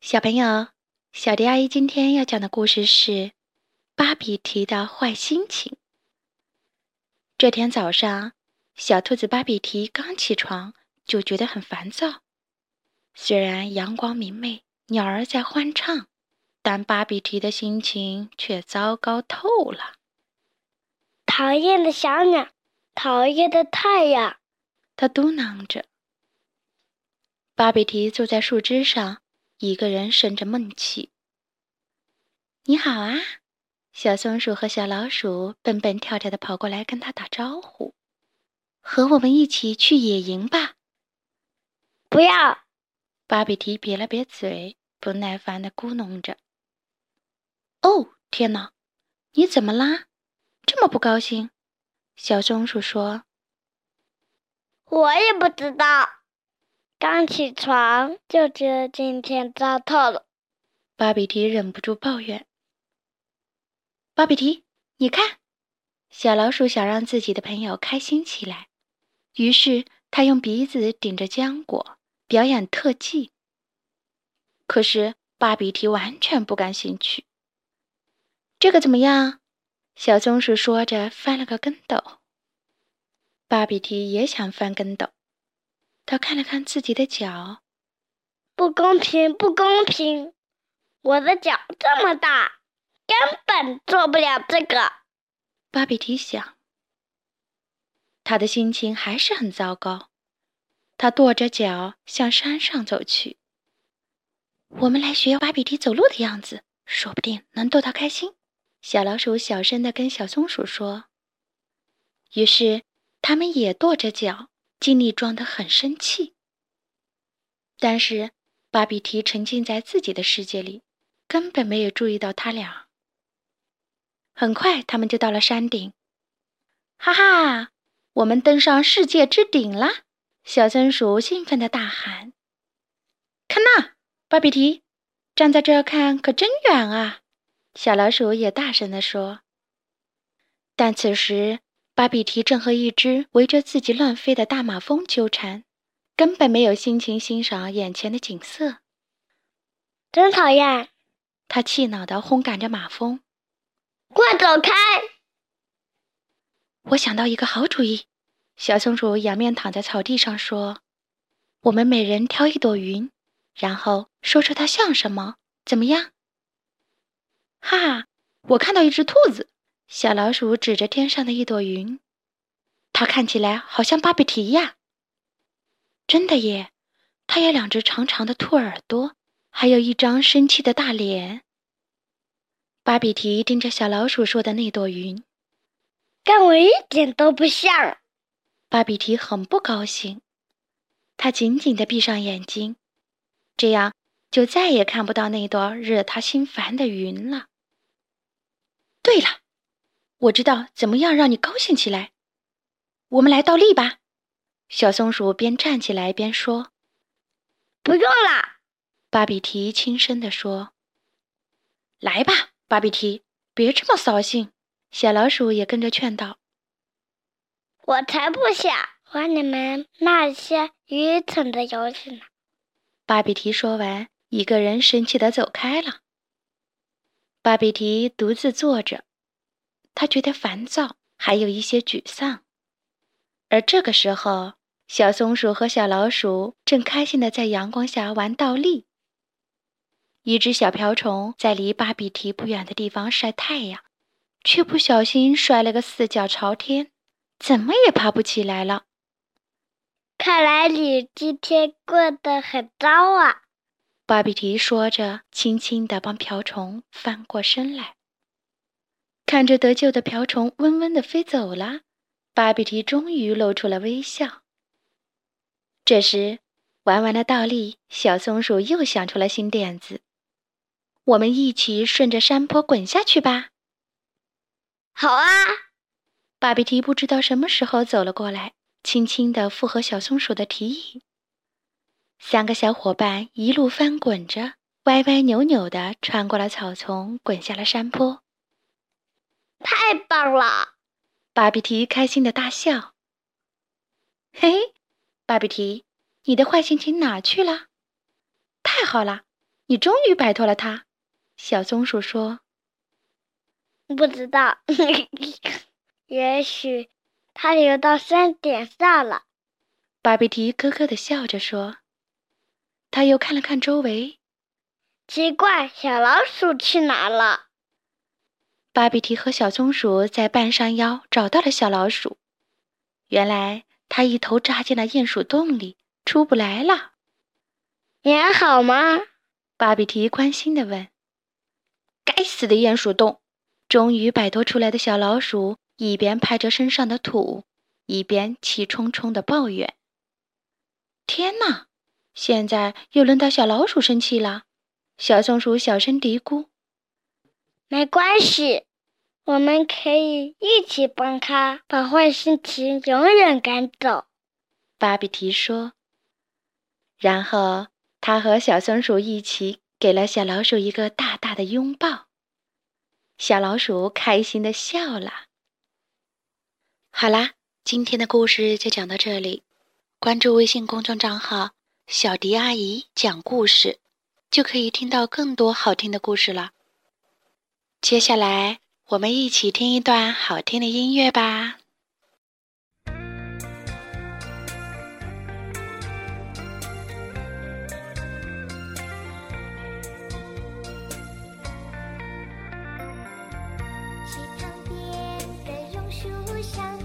小朋友，小迪阿姨今天要讲的故事是《芭比提的坏心情》。这天早上，小兔子芭比提刚起床就觉得很烦躁。虽然阳光明媚，鸟儿在欢唱，但芭比提的心情却糟糕透了。讨厌的小鸟，讨厌的太阳，它嘟囔着。芭比提坐在树枝上。一个人生着闷气。你好啊，小松鼠和小老鼠蹦蹦跳跳的跑过来跟他打招呼，和我们一起去野营吧。不要！芭比提瘪了瘪嘴，不耐烦的咕哝着。哦，天哪，你怎么啦？这么不高兴？小松鼠说。我也不知道。刚起床就觉得今天糟透了，芭比提忍不住抱怨。芭比提，你看，小老鼠想让自己的朋友开心起来，于是他用鼻子顶着浆果表演特技。可是芭比提完全不感兴趣。这个怎么样？小松鼠说着翻了个跟斗。芭比提也想翻跟斗。他看了看自己的脚，不公平，不公平！我的脚这么大，根本做不了这个。芭比提想，他的心情还是很糟糕。他跺着脚向山上走去。我们来学芭比提走路的样子，说不定能逗他开心。小老鼠小声的跟小松鼠说。于是，他们也跺着脚。尽力装得很生气，但是芭比提沉浸在自己的世界里，根本没有注意到他俩。很快，他们就到了山顶。哈哈，我们登上世界之顶了！小松鼠兴奋地大喊：“看那，芭比提站在这儿看，可真远啊！”小老鼠也大声地说。但此时，芭比提正和一只围着自己乱飞的大马蜂纠缠，根本没有心情欣赏眼前的景色。真讨厌！他气恼地轰赶着马蜂：“快走开！”我想到一个好主意。小松鼠仰面躺在草地上说：“我们每人挑一朵云，然后说出它像什么，怎么样？”哈哈！我看到一只兔子。小老鼠指着天上的一朵云，它看起来好像芭比提呀。真的耶，它有两只长长的兔耳朵，还有一张生气的大脸。芭比提盯着小老鼠说的那朵云，跟我一点都不像。芭比提很不高兴，他紧紧地闭上眼睛，这样就再也看不到那朵惹他心烦的云了。对了。我知道怎么样让你高兴起来，我们来倒立吧。小松鼠边站起来边说：“不用啦。”芭比提轻声地说：“来吧，芭比提，别这么扫兴。”小老鼠也跟着劝道：“我才不想和你们那些愚蠢的游戏呢。”芭比提说完，一个人生气地走开了。芭比提独自坐着。他觉得烦躁，还有一些沮丧。而这个时候，小松鼠和小老鼠正开心的在阳光下玩倒立。一只小瓢虫在离巴比提不远的地方晒太阳，却不小心摔了个四脚朝天，怎么也爬不起来了。看来你今天过得很糟啊！巴比提说着，轻轻地帮瓢虫翻过身来。看着得救的瓢虫嗡嗡地飞走了，巴比提终于露出了微笑。这时，玩完了倒立，小松鼠又想出了新点子：“我们一起顺着山坡滚下去吧！”好啊！芭比提不知道什么时候走了过来，轻轻地附和小松鼠的提议。三个小伙伴一路翻滚着，歪歪扭扭地穿过了草丛，滚下了山坡。太棒了！巴比提开心的大笑。嘿，芭比提，你的坏心情哪去了？太好了，你终于摆脱了它。小松鼠说：“不知道，也许它游到山顶上了。”巴比提咯咯的笑着说。他又看了看周围，奇怪，小老鼠去哪了？巴比提和小松鼠在半山腰找到了小老鼠。原来它一头扎进了鼹鼠洞里，出不来了。你还好吗？巴比提关心地问。该死的鼹鼠洞！终于摆脱出来的小老鼠一边拍着身上的土，一边气冲冲地抱怨：“天哪！现在又轮到小老鼠生气了。”小松鼠小声嘀咕：“没关系，我们可以一起帮他把坏心情永远赶走。”巴比提说。然后他和小松鼠一起。给了小老鼠一个大大的拥抱，小老鼠开心的笑了。好啦，今天的故事就讲到这里。关注微信公众账号“小迪阿姨讲故事”，就可以听到更多好听的故事了。接下来，我们一起听一段好听的音乐吧。池塘边的榕树上